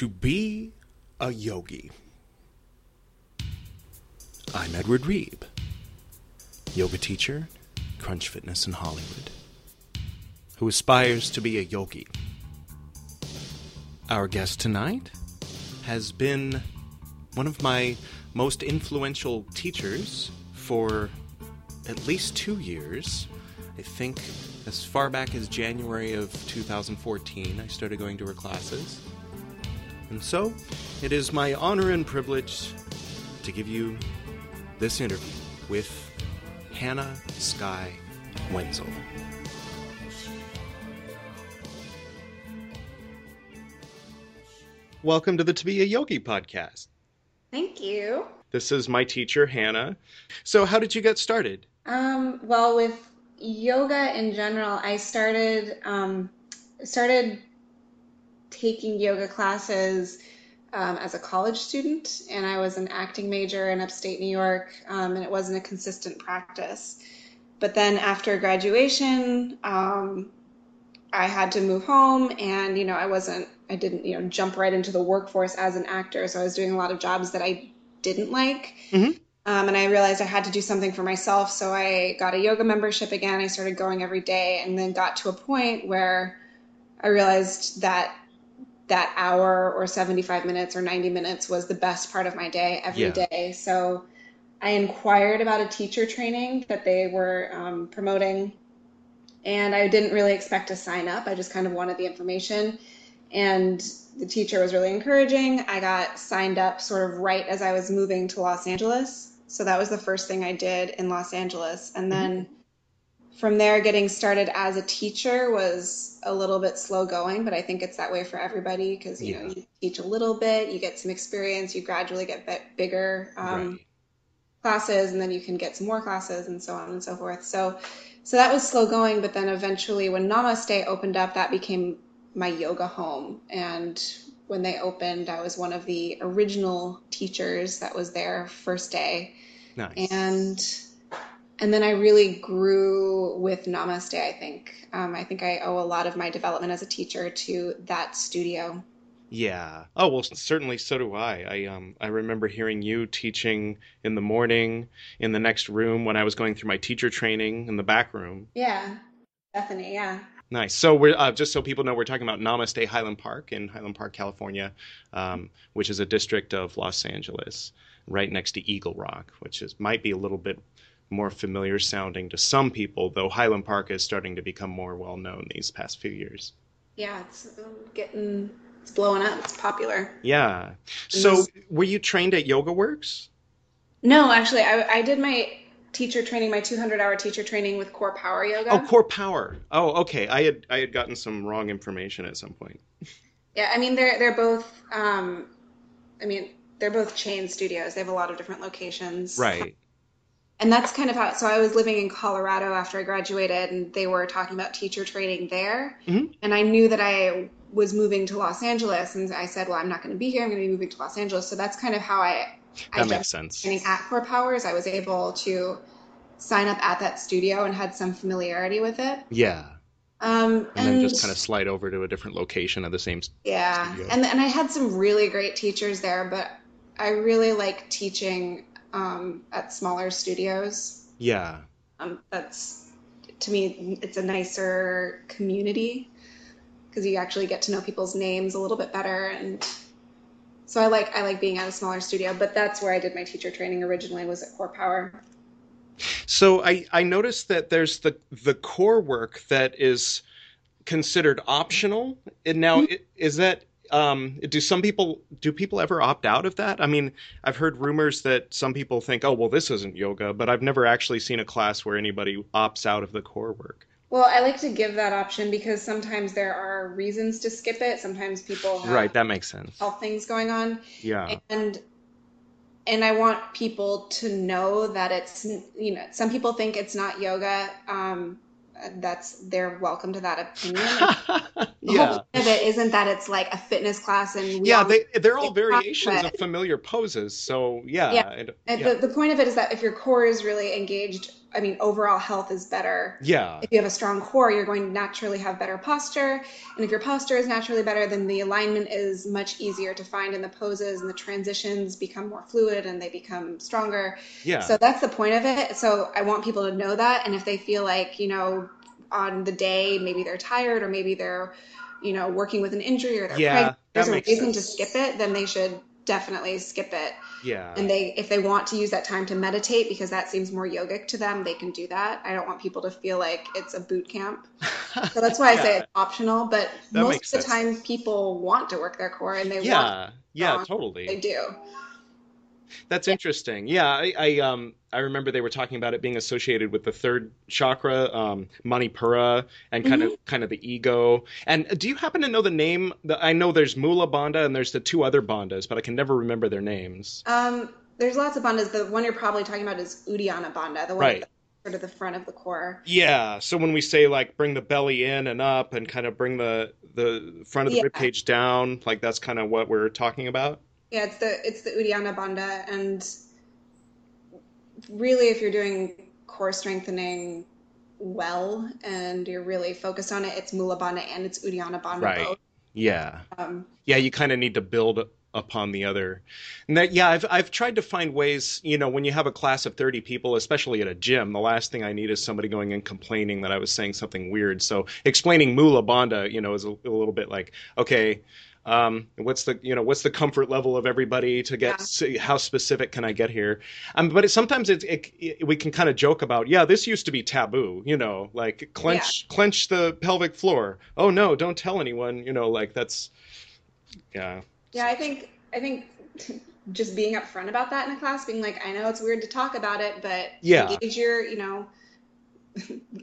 To be a yogi. I'm Edward Reeb, yoga teacher, Crunch Fitness in Hollywood, who aspires to be a yogi. Our guest tonight has been one of my most influential teachers for at least two years. I think as far back as January of 2014, I started going to her classes. And so, it is my honor and privilege to give you this interview with Hannah Sky Wenzel. Welcome to the To Be a Yogi podcast. Thank you. This is my teacher, Hannah. So, how did you get started? Um, well, with yoga in general, I started um, started taking yoga classes um, as a college student, and I was an acting major in upstate New York, um, and it wasn't a consistent practice. But then after graduation, um, I had to move home, and you know, I wasn't, I didn't, you know, jump right into the workforce as an actor, so I was doing a lot of jobs that I didn't like. Mm-hmm. Um, and I realized I had to do something for myself. So I got a yoga membership again. I started going every day and then got to a point where I realized that that hour or 75 minutes or 90 minutes was the best part of my day every day. Yeah. So I inquired about a teacher training that they were um, promoting. And I didn't really expect to sign up. I just kind of wanted the information. And the teacher was really encouraging. I got signed up sort of right as I was moving to Los Angeles. So that was the first thing I did in Los Angeles. And then from there, getting started as a teacher was a little bit slow going, but I think it's that way for everybody because you know you teach a little bit, you get some experience, you gradually get bit bigger um, Right. classes, and then you can get some more classes, and so on and so forth. So, so that was slow going, but then eventually, when Namaste opened up, that became my yoga home, and when they opened, I was one of the original teachers that was there first day Nice. and and then I really grew with Namaste. I think um, I think I owe a lot of my development as a teacher to that studio. Yeah. Oh well, certainly so do I. I um I remember hearing you teaching in the morning in the next room when I was going through my teacher training in the back room. Yeah, Bethany. Yeah, Nice. So we're uh, just so people know we're talking about Namaste Highland Park in Highland Park, California, um, which is a district of Los Angeles, right next to Eagle Rock, which is might be a little bit more familiar sounding to some people, though Highland Park is starting to become more well known these past few years. yeah. It's um, getting it's blowing up. It's popular. Yeah. So were you trained at Yoga Works? No, actually, I I did my teacher training, my 200 hour teacher training with Core Power Yoga. Oh, Core Power. Oh, okay. I had I had gotten some wrong information at some point. Yeah, I mean they're they're both. Um, I mean they're both chain studios. They have a lot of different locations. Right. And that's kind of how. So I was living in Colorado after I graduated, and they were talking about teacher training there. Mhm. And I knew that I was moving to Los Angeles, and I said, "Well, I'm not going to be here. I'm going to be moving to Los Angeles." So that's kind of how I. I That jumped makes sense. training at Core Powers. I was able to sign up at that studio and had some familiarity with it. Yeah. Um, And then just kind of slide over to a different location of the same. Yeah, studio. and and I had some really great teachers there, but I really like teaching um, at smaller studios. Yeah. Um, that's to me, it's a nicer community because you actually get to know people's names a little bit better, and so I like I like being at a smaller studio. But that's where I did my teacher training originally was at Core Power. So I I noticed that there's the the core work that is considered optional. And now i- is that um do some people do people ever opt out of that? I mean, I've heard rumors that some people think, "Oh, well this isn't yoga," but I've never actually seen a class where anybody opts out of the core work. Well, I like to give that option because sometimes there are reasons to skip it. Sometimes people have Right, that makes sense. health things going on. Yeah. and and I want people to know that it's you know some people think it's not yoga. Um, that's they're welcome to that opinion. The yeah. whole point of it isn't that it's like a fitness class and we Yeah, all- they they're all it's not variations of familiar poses. So yeah, Yeah. and- and yeah. the, the point of it is that if your core is really engaged I mean, overall health is better. Yeah. If you have a strong core, you're going to naturally have better posture. And if your posture is naturally better, then the alignment is much easier to find in the poses and the transitions become more fluid and they become stronger. Yeah. So that's the point of it. So I want people to know that. And if they feel like, you know, on the day, maybe they're tired or maybe they're, you know, working with an injury or they're Yeah, pregnant, there's a reason to skip it, then they should definitely skip it yeah. and they if they want to use that time to meditate because that seems more yogic to them they can do that i don't want people to feel like it's a boot camp so that's why i say it's optional but That most of the sense. time people want to work their core and they want Yeah. Yeah, totally. they do That's interesting. Yeah, I, I um I remember they were talking about it being associated with the third chakra, um, Manipura, and kind of kind of the ego. And do you happen to know the name? The, I know there's Mula Bandha and there's the two other bandhas, but I can never remember their names. um there's lots of bandhas the one you're probably talking about is uddiyana bandha the one Right. sort of the front of the core Yeah. So when we say like bring the belly in and up and kind of bring the the front of the Yeah. rib cage down, like that's kind of what we're talking about. yeah it's the it's the uddiyana bandha and really if you're doing core strengthening well and you're really focused on it it's mula bandha and it's uddiyana bandha Right. both Yeah. um, yeah you kind of need to build upon the other and that yeah I've, I've tried to find ways you know when you have a class of 30 people especially at a gym the last thing i need is somebody going and complaining that i was saying something weird so explaining mula bandha you know is a, a little bit like okay um, what's the you know what's the comfort level of everybody to get Yeah. see how specific can I get here? Um, but it, sometimes it, it, it we can kind of joke about yeah this used to be taboo you know like clench clench the pelvic floor oh no don't tell anyone you know like that's yeah Yeah, I think I think just being upfront about that in a class, being like, I know it's weird to talk about it, but Yeah. engage your, you know,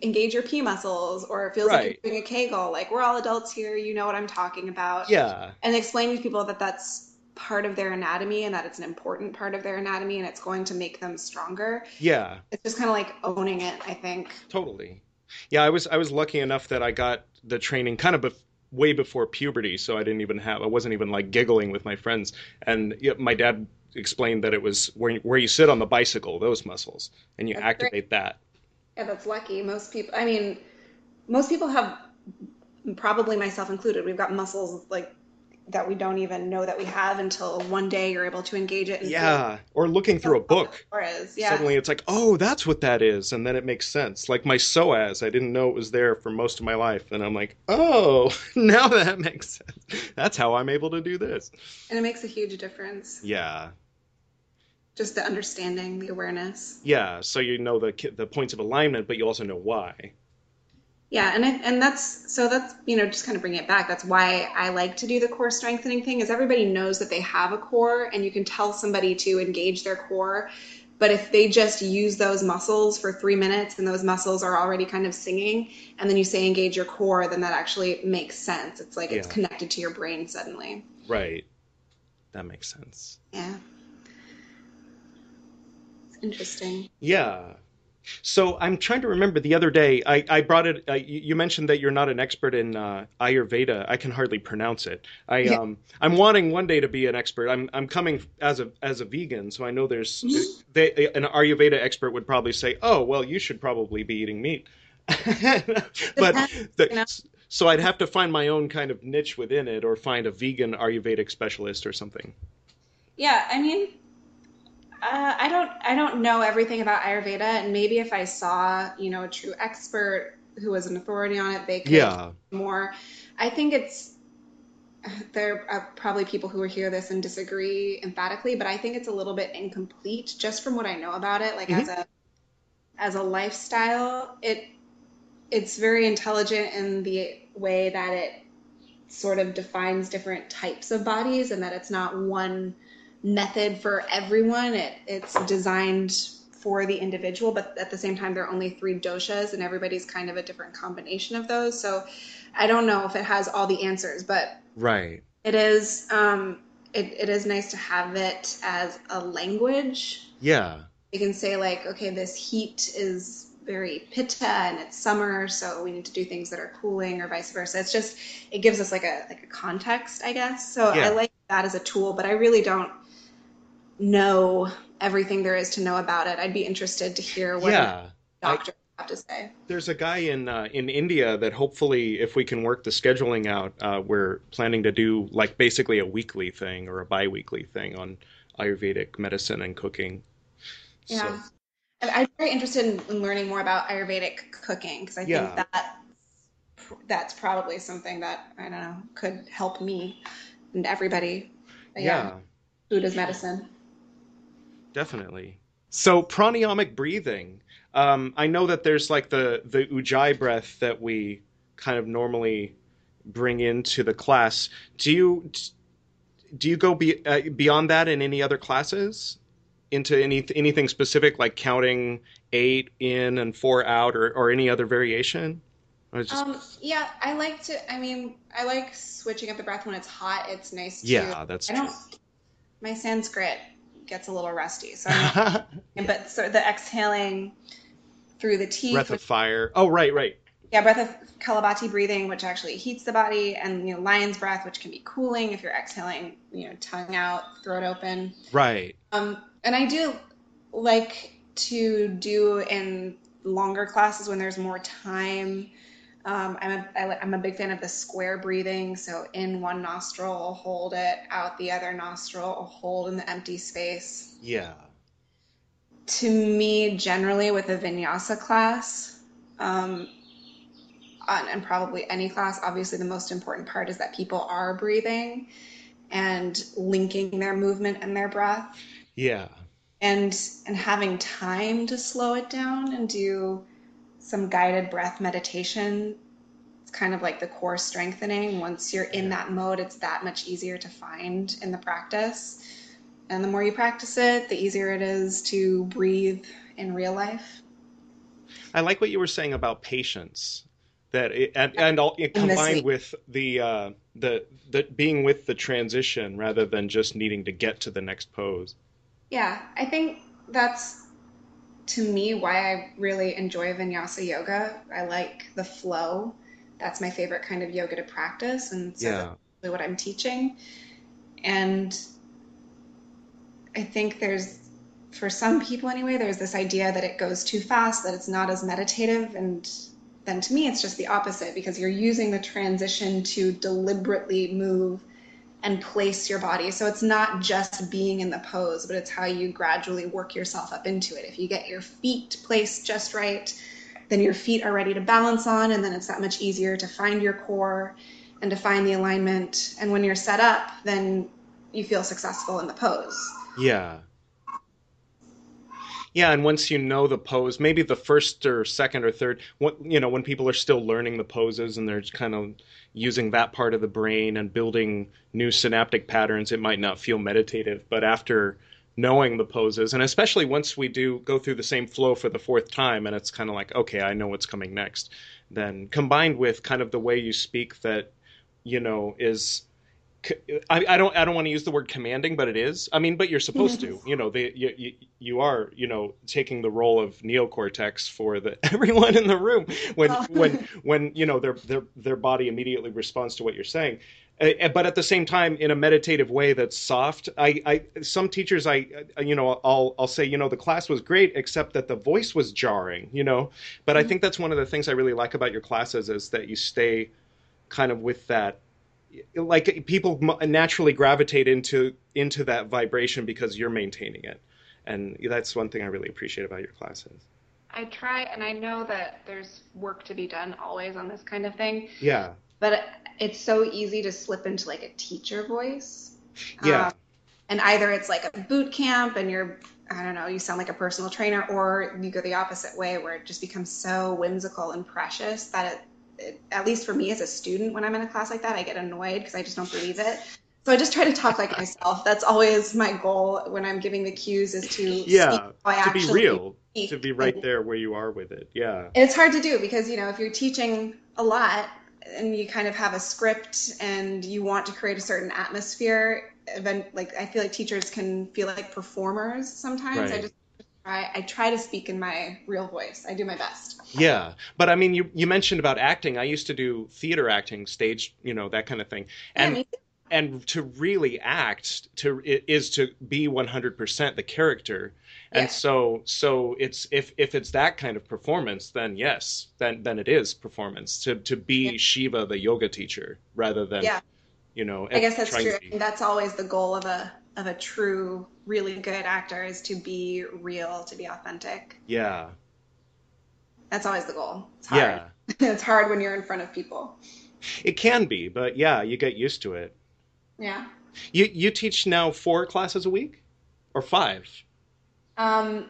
engage your P muscles, or it feels Right. like you're doing a Kegel. Like we're all adults here, you know what I'm talking about. yeah And explain to people that that's part of their anatomy and that it's an important part of their anatomy and it's going to make them stronger. yeah It's just kind of like owning it, I think. totally yeah i was i was lucky enough that i got the training kind of bef- way before puberty so i didn't even have i wasn't even like giggling with my friends and yeah, my dad explained that it was where, where you sit on the bicycle those muscles and you That's great. activate that Yeah, that's lucky. Most people, I mean, most people have, probably myself included, we've got muscles like that we don't even know that we have until one day you're able to engage it. Yeah or looking through a book the core is. Yeah. suddenly it's like oh that's what that is and then it makes sense like my psoas i didn't know it was there for most of my life and i'm like oh now that makes sense that's how i'm able to do this And it makes a huge difference. yeah Just the understanding, the awareness. Yeah, so you know the the points of alignment, but you also know why. Yeah, and I, and that's so that's you know just kind of bringing it back. That's why I like to do the core strengthening thing. Is everybody knows that they have a core, and you can tell somebody to engage their core, but if they just use those muscles for three minutes and those muscles are already kind of singing, and then you say engage your core, then that actually makes sense. It's like it's connected to your brain suddenly. Right. That makes sense. Yeah, interesting. Yeah. So I'm trying to remember the other day. I, I brought it. Uh, you you mentioned that you're not an expert in uh, Ayurveda. I can hardly pronounce it. I Yeah. um I'm wanting one day to be an expert. I'm I'm coming as a as a vegan, so I know there's Mm-hmm. they an Ayurveda expert would probably say, oh well, you should probably be eating meat. but the, so I'd have to find my own kind of niche within it, or find a vegan Ayurvedic specialist or something. Yeah, I mean, uh, I don't I don't know everything about Ayurveda, and maybe if I saw you know a true expert who was an authority on it, they could Yeah. more. I think it's there are probably people who will hear this and disagree emphatically, but I think it's a little bit incomplete just from what I know about it. Like as a as a lifestyle, it it's very intelligent in the way that it sort of defines different types of bodies and that it's not one method for everyone. It it's designed for the individual, but at the same time there are only three doshas and everybody's kind of a different combination of those. So I don't know if it has all the answers, but Right. it is um it, it is nice to have it as a language Yeah. you can say like okay this heat is very pitta and it's summer so we need to do things that are cooling or vice versa it's just it gives us like a like a context i guess so Yeah. i like that as a tool but i really don't know everything there is to know about it i'd be interested to hear what Yeah. doctor I have to say. There's a guy in uh, in India that hopefully, if we can work the scheduling out, uh, we're planning to do like basically a weekly thing or a bi-weekly thing on Ayurvedic medicine and cooking. Yeah. So. I'm very interested in, in, learning more about Ayurvedic cooking because I think yeah. that that's probably something that I don't know could help me and everybody. But yeah. yeah. Food is medicine. Definitely. So pranayamic breathing. Um, I know that there's like the the ujjayi breath that we kind of normally bring into the class. Do you do you go be, uh, beyond that in any other classes? Into any anything specific like counting eight in and four out, or, or any other variation? Just... Um, yeah, I like to. I mean, I like switching up the breath when it's hot. It's nice. To, yeah, that's I don't. true. My Sanskrit gets a little rusty, so but so the exhaling through the teeth. Breath of fire. Oh, right, right. Yeah, breath of Kapalabhati breathing, which actually heats the body, and you know lion's breath, which can be cooling if you're exhaling, you know, tongue out, throat open. Right. Um, and I do like to do in longer classes when there's more time. Um, I'm a I, I'm a big fan of the square breathing. So in one nostril, hold it. Out the other nostril, hold in the empty space. Yeah to me, generally with a vinyasa class, um, and probably any class, obviously the most important part is that people are breathing and linking their movement and their breath. Yeah. And and having time to slow it down and do some guided breath meditation. It's kind of like the core strengthening. Once you're in that mode, it's that much easier to find in the practice. And the more you practice it, the easier it is to breathe in real life. I like what you were saying about patience. That it, and, and all, it combined with the uh, the the being with the transition rather than just needing to get to the next pose. Yeah, I think that's to me why I really enjoy vinyasa yoga. I like the flow. That's my favorite kind of yoga to practice, and so yeah. that's what I'm teaching. And I think there's, for some people anyway, there's this idea that it goes too fast, that it's not as meditative. And then to me, it's just the opposite because you're using the transition to deliberately move and place your body. So it's not just being in the pose, but it's how you gradually work yourself up into it. If you get your feet placed just right, then your feet are ready to balance on, and then it's that much easier to find your core and to find the alignment. And when you're set up, then you feel successful in the pose. Yeah. Yeah, and once you know the pose, maybe the first or second or third, you know, when people are still learning the poses and they're kind of using that part of the brain and building new synaptic patterns, it might not feel meditative. But after knowing the poses, and especially once we do go through the same flow for the fourth time, and it's kind of like, okay, I know what's coming next, then combined with kind of the way you speak that, you know, is I, I, don't I don't want to use the word commanding, but it is. I mean, but you're supposed to. You know, the, you, you, you are you know taking the role of neocortex for the everyone in the room when oh. when when you know their their their body immediately responds to what you're saying. Uh, but at the same time, in a meditative way that's soft. I, I some teachers I you know I'll I'll say you know the class was great except that the voice was jarring. You know, but mm-hmm. I think that's one of the things I really like about your classes is that you stay kind of with that like people naturally gravitate into into that vibration because you're maintaining it. And that's one thing i really appreciate about your classes. I try and i know that there's work to be done always on this kind of thing. Yeah. But it's so easy to slip into like a teacher voice. Yeah. Um, and either it's like a boot camp and you're i don't know you sound like a personal trainer or you go the opposite way where it just becomes so whimsical and precious that it at least for me as a student, when I'm in a class like that, I get annoyed because I just don't believe it. So I just try to talk like myself. That's always my goal when I'm giving the cues is to yeah to be real, speak. to be right there where you are with it. Yeah, and it's hard to do because you know if you're teaching a lot and you kind of have a script and you want to create a certain atmosphere, then like I feel like teachers can feel like performers sometimes. Right. I just I, I try to speak in my real voice. I do my best. Yeah, but I mean, you you mentioned about acting. I used to do theater acting, stage, you know, that kind of thing. And yeah, and to really act to is to be 100% the character and Yeah. so so it's if if it's that kind of performance then yes then then it is performance to to be Yeah. shiva the yoga teacher rather than Yeah. you know I guess that's true. be- that's always the goal of a of a true, really good actor is to be real, to be authentic. yeah That's always the goal. It's hard. yeah it's hard when you're in front of people. it can be but yeah you get used to it Yeah. you you teach now four classes a week or five Um,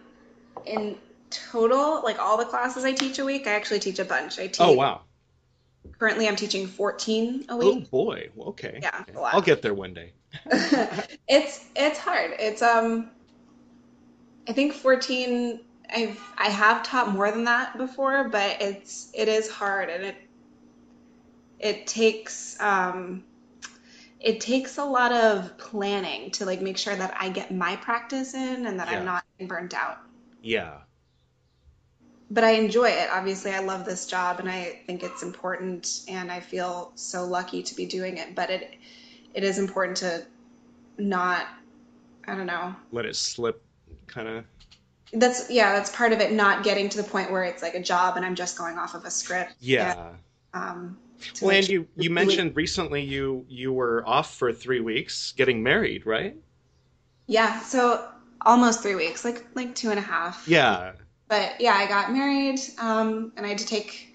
in total, like all the classes I teach a week, I actually teach a bunch. I teach. oh wow Currently, I'm teaching 14 a week. oh boy okay Yeah, Okay. i'll get there one day it's it's hard. It's um. I think 14. I've I have taught more than that before, but it's it is hard and it it takes um. It takes a lot of planning to like make sure that I get my practice in and that Yeah. I'm not burnt out. yeah but I enjoy it. Obviously, I love this job and I think it's important and I feel so lucky to be doing it. But it it is important to not I don't know. let it slip kind of That's yeah, that's part of it not getting to the point where it's like a job and I'm just going off of a script. yeah Um to Well, and you you mentioned recently you you were off for three weeks getting married, right? Yeah, so almost 3 weeks, like like two and a half. Yeah. But yeah, I got married, um, and I had to take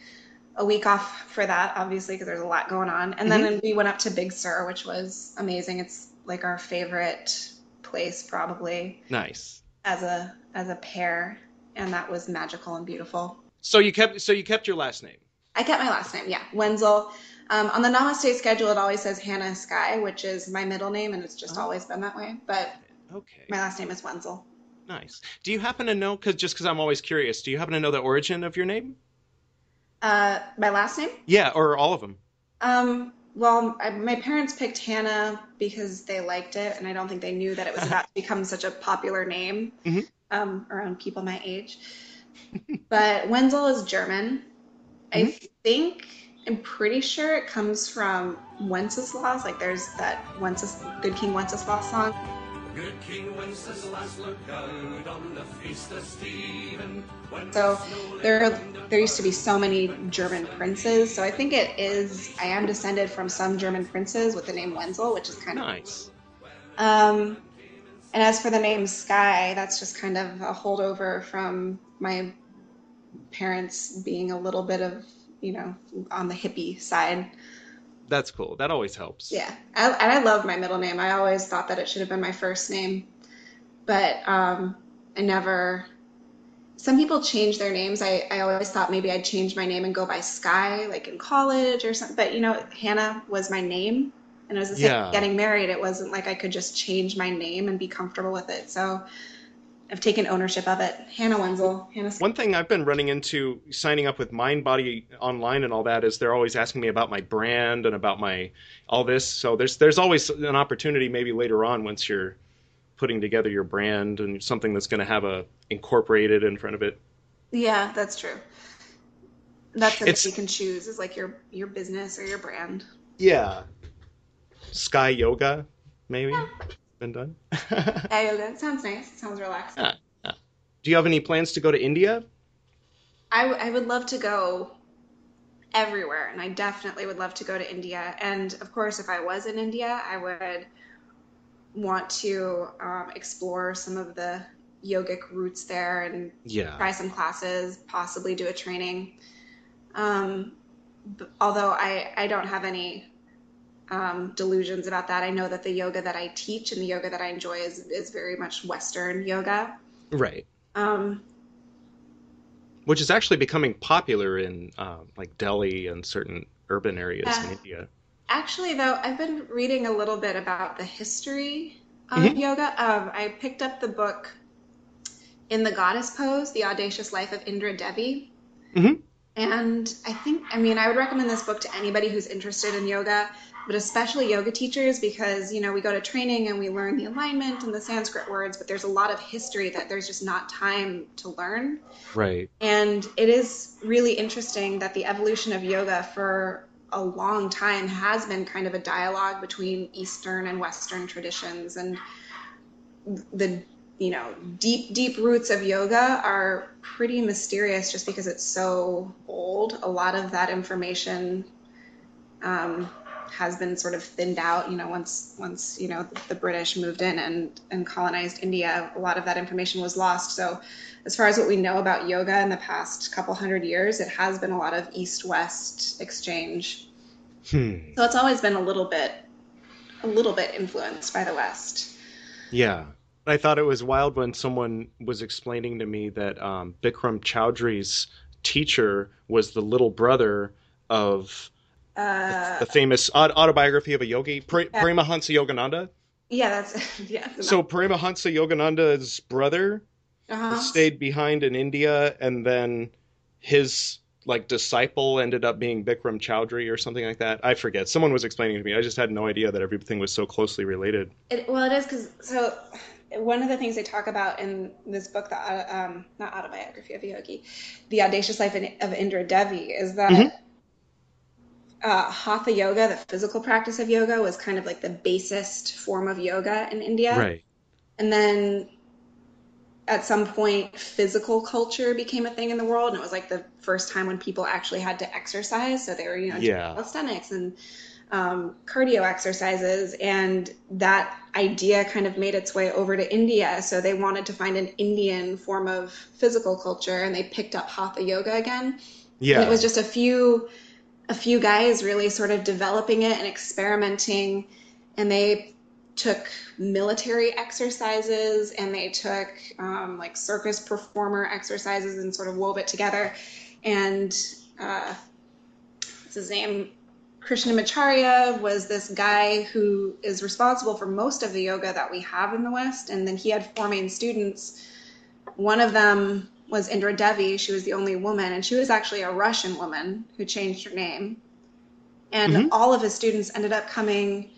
a week off for that, obviously, because there's a lot going on. And then we went up to Big Sur, which was amazing. It's like our favorite place, probably, Nice. as a as a pair, and that was magical and beautiful. So you kept so you kept your last name. I kept my last name, yeah, Wenzel. Um, on the Namaste schedule, it always says Hannah Sky, which is my middle name, and it's just Oh. always been that way. But Okay. my last name is Wenzel. Nice. Do you happen to know cuz just cuz I'm always curious, do you happen to know the origin of your name? Uh, my last name? Yeah, or all of them. Um, well, I, my parents picked Hannah because they liked it, and I don't think they knew that it was about to become such a popular name Mhm. um, around people my age. But Wenzel is German. I think, I'm pretty sure it comes from Wenceslas. Like there's that Wenceslas, Good King Wenceslas song. Good King Wenceslas, look out on the feast of Stephen. When So the snow lay there, there used to be so many German princes. So I think it is. I am descended from some German princes with the name Wenzel, which is kind of Nice. Um, and as for the name Sky, that's just kind of a holdover from my parents being a little bit of, you know, on the hippie side. That's cool. That always helps. Yeah. I, and I love my middle name. I always thought that it should have been my first name. But um, I never. Some people change their names. I, I always thought maybe I'd change my name and go by Sky, like in college or something. But, you know, Hannah was my name. And it was the same Yeah. getting married. It wasn't like I could just change my name and be comfortable with it. So I've taken ownership of it. Hannah Wenzel. Hannah One thing I've been running into signing up with MindBody online and all that is they're always asking me about my brand and about my all this. So there's there's always an opportunity maybe later on once you're putting together your brand and something that's going to have a incorporated in front of it. Yeah, that's true. That's something It's- you can choose is like your your business or your brand. Yeah. Sky Yoga, maybe been done. Yeah, yoga. It sounds nice. It sounds relaxing. Ah. Do you have any plans to go to India? I, w- I would love to go everywhere, and I definitely would love to go to India. And of course, if I was in India, I would want to um, explore some of the yogic roots there and Yeah. try some classes, possibly do a training. Um, b- although I, I don't have any um, delusions about that. I know that the yoga that I teach and the yoga that I enjoy is, is very much Western yoga. Right. Um, Which is actually becoming popular in um, like Delhi and certain urban areas in India. Actually, though, I've been reading a little bit about the history of Mhm. yoga. Um, I picked up the book In the Goddess Pose The Audacious Life of Indra Devi. Mhm. And I think, I mean, I would recommend this book to anybody who's interested in yoga, but especially yoga teachers because, you know, we go to training and we learn the alignment and the Sanskrit words, but there's a lot of history that there's just not time to learn. Right. And it is really interesting that the evolution of yoga for a long time has been kind of a dialogue between Eastern and Western traditions. And the you know deep deep roots of yoga are pretty mysterious just because it's so old a lot of that information um, has been sort of thinned out you know once once you know the british moved in and and colonized india a lot of that information was lost so as far as what we know about yoga in the past couple hundred years it has been a lot of east west exchange Hmm. so it's always been a little bit a little bit influenced by the west Yeah. I thought it was wild when someone was explaining to me that um, Bikram Choudhury's teacher was the little brother of uh, the famous autobiography of a yogi, Pre- Paramahansa Yogananda. Yeah, that's yeah. So Paramahansa Yogananda's brother uh stayed behind in India, and then his like disciple ended up being Bikram Choudhury or something like that. I forget. Someone was explaining to me. I just had no idea that everything was so closely related. It, well, it is because so one of the things they talk about in this book, the uh, um, not autobiography of a yogi, the audacious life of Indra Devi, is that Mhm. Uh, hatha yoga, the physical practice of yoga, was kind of like the basest form of yoga in India, Right. and then at some point physical culture became a thing in the world and it was like the first time when people actually had to exercise so they were you know doing Yeah. calisthenics and um, cardio exercises and that idea kind of made its way over to india so they wanted to find an indian form of physical culture and they picked up hatha yoga again Yeah. and it was just a few a few guys really sort of developing it and experimenting and they took military exercises and they took um, like circus performer exercises and sort of wove it together. And uh, what's his name? Krishnamacharya was this guy who is responsible for most of the yoga that we have in the west and then he had four main students. One of them was Indra Devi. She was the only woman, and she was actually a Russian woman who changed her name. And Mhm. all of his students ended up coming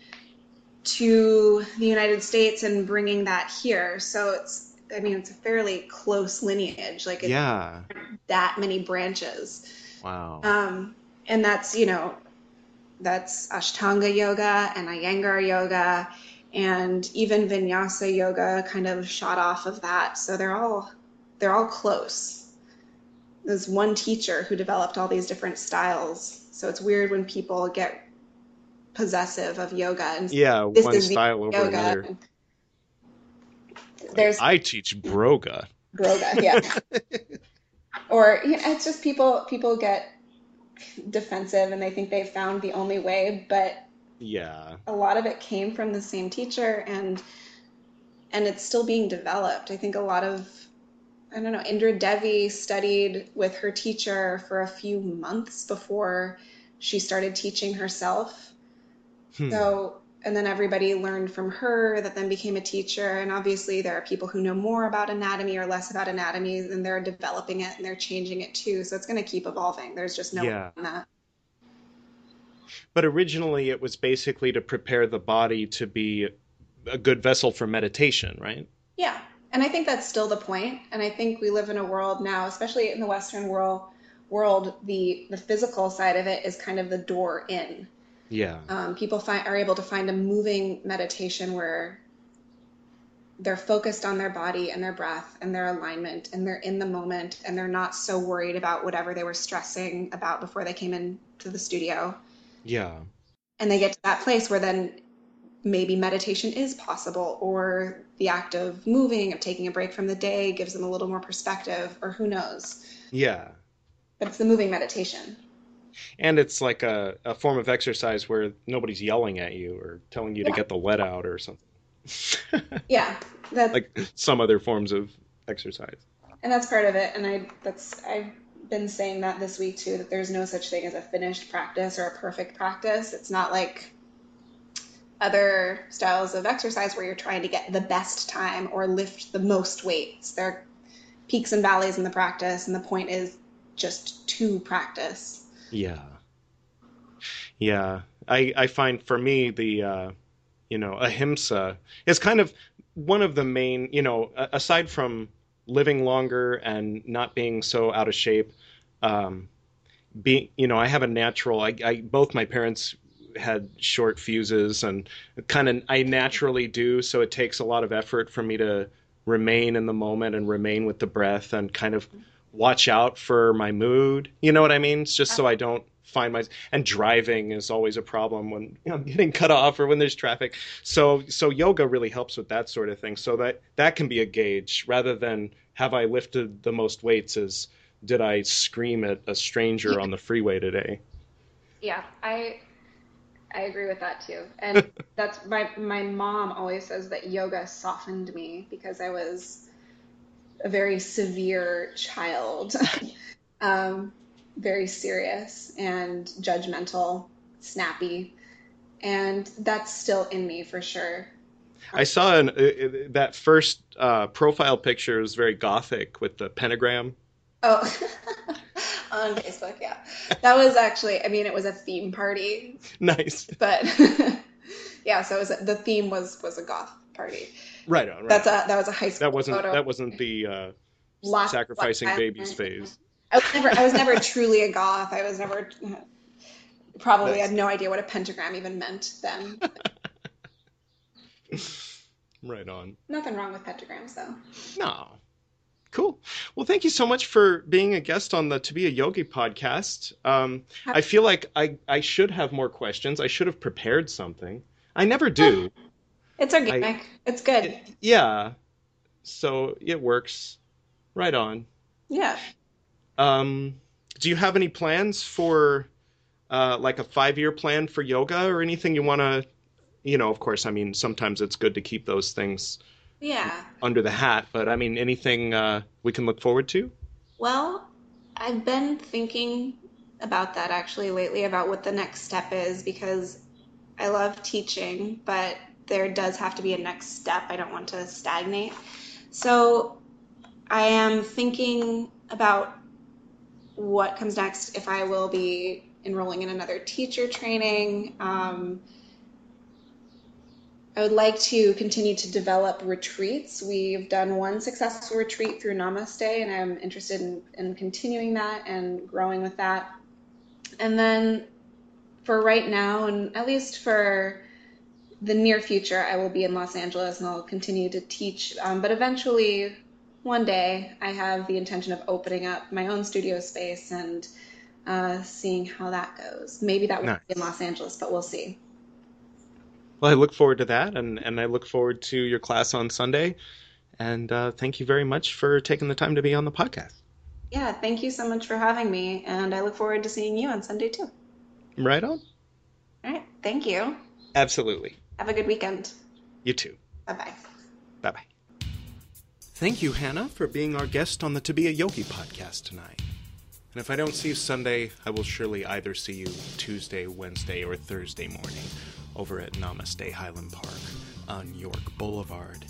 to the United States and bringing that here. So it's, I mean, it's a fairly close lineage. Like yeah. that many branches. Wow. Um, and that's, you know, that's Ashtanga yoga and Iyengar yoga and even Vinyasa yoga kind of shot off of that. So they're all they're all close. There's one teacher who developed all these different styles. So it's weird when people get possessive of yoga and yeah, this one style over yoga. another. There's I teach broga. Broga, yeah. or you know, it's just people people get defensive and they think they've found the only way, but Yeah. a lot of it came from the same teacher and and it's still being developed. I think a lot of I don't know, Indra Devi studied with her teacher for a few months before she started teaching herself. Hmm. So, and then everybody learned from her that then became a teacher. And obviously, there are people who know more about anatomy or less about anatomy, and they're developing it and they're changing it too. So it's going to keep evolving. There's just no Yeah. on that. But originally, it was basically to prepare the body to be a good vessel for meditation, right? Yeah. And I think that's still the point. And I think we live in a world now, especially in the Western world, world the the physical side of it is kind of the door in. Yeah. um, people find, are able to find a moving meditation where they're focused on their body and their breath and their alignment and they're in the moment and they're not so worried about whatever they were stressing about before they came into the studio Yeah. and they get to that place where then maybe meditation is possible or the act of moving of taking a break from the day gives them a little more perspective or who knows Yeah. but it's the moving meditation And it's like a, a form of exercise where nobody's yelling at you or telling you to get the lead out or something. yeah that, like some other forms of exercise. and that's part of it and i that's i've been saying that this week too that there's no such thing as a finished practice or a perfect practice it's not like other styles of exercise where you're trying to get the best time or lift the most weights there are peaks and valleys in the practice and the point is just to practice Yeah. Yeah. I, I find for me the uh, you know, ahimsa is kind of one of the main, you know, aside from living longer and not being so out of shape, um, being you know I have a natural I, I both my parents had short fuses and kind of I naturally do so it takes a lot of effort for me to remain in the moment and remain with the breath and kind of watch out for my mood. You know what I mean? It's just so uh-huh. I don't find my and driving is always a problem when you know, I'm getting cut off or when there's traffic. So so yoga really helps with that sort of thing. So that that can be a gauge rather than have I lifted the most weights is did I scream at a stranger on the freeway today? Yeah, I I agree with that too. And that's my my mom always says that yoga softened me because I was a very severe child. um, very serious and judgmental, snappy. And that's still in me for sure. I saw an, uh, uh, that first uh, profile picture was very gothic with the pentagram. Oh, on Facebook, yeah. That was actually, I mean, it was a theme party, Nice. but yeah, so it was the theme was was a goth party. Right on. Right That's on. a that was a high school that wasn't photo. that wasn't the uh, Lots- sacrificing babies phase. I was never I was never truly a goth. I was never probably That's- had no idea what a pentagram even meant then. Right on. Nothing wrong with pentagrams though. No. Cool. Well, thank you so much for being a guest on the To Be a Yogi podcast. Um, I feel like I, I should have more questions. I should have prepared something. I never do. It's organic. it's good. yeah. So it works. Right on. yeah. Um, do you have any plans for uh, like a five year plan for yoga or anything you want to? You know, of course, I mean, sometimes it's good to keep those things Yeah. under the hat, but I mean, anything uh, we can look forward to? Well, I've been thinking about that actually lately about what the next step is because I love teaching, but there does have to be a next step. I don't want to stagnate. So I am thinking about what comes next if I will be enrolling in another teacher training. Um, I would like to continue to develop retreats. We've done one successful retreat through Namaste, and I'm interested in, in continuing that and growing with that. And then for right now, and at least for the near future, I will be in Los Angeles and I'll continue to teach. Um, but eventually, one day, I have the intention of opening up my own studio space and uh, seeing how that goes. Maybe that will Nice. be in Los Angeles, but we'll see. Well, I look forward to that, and, and I look forward to your class on Sunday. And uh, thank you very much for taking the time to be on the podcast. Yeah, thank you so much for having me, and I look forward to seeing you on Sunday too. Right on. All right, thank you. Absolutely. Have a good weekend. You too. Bye bye. Bye bye. Thank you, Hannah, for being our guest on the To Be a Yogi podcast tonight. And if I don't see you Sunday, I will surely either see you Tuesday, Wednesday, or Thursday morning over at Namaste Highland Park on York Boulevard.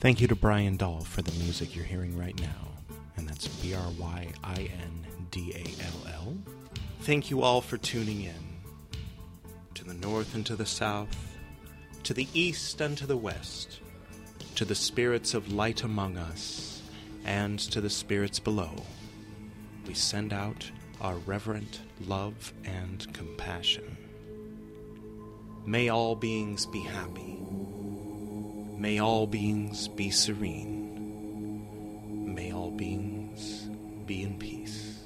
Thank you to Bryin Dall for the music you're hearing right now, and that's B R Y I N D A L L. Thank you all for tuning in to the north and to the south, to the east and to the west, to the spirits of light among us, and to the spirits below. We send out our reverent love and compassion. May all beings be happy. May all beings be serene. May all beings be in peace.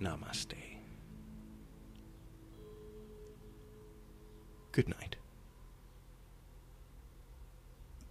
Namaste. Good night.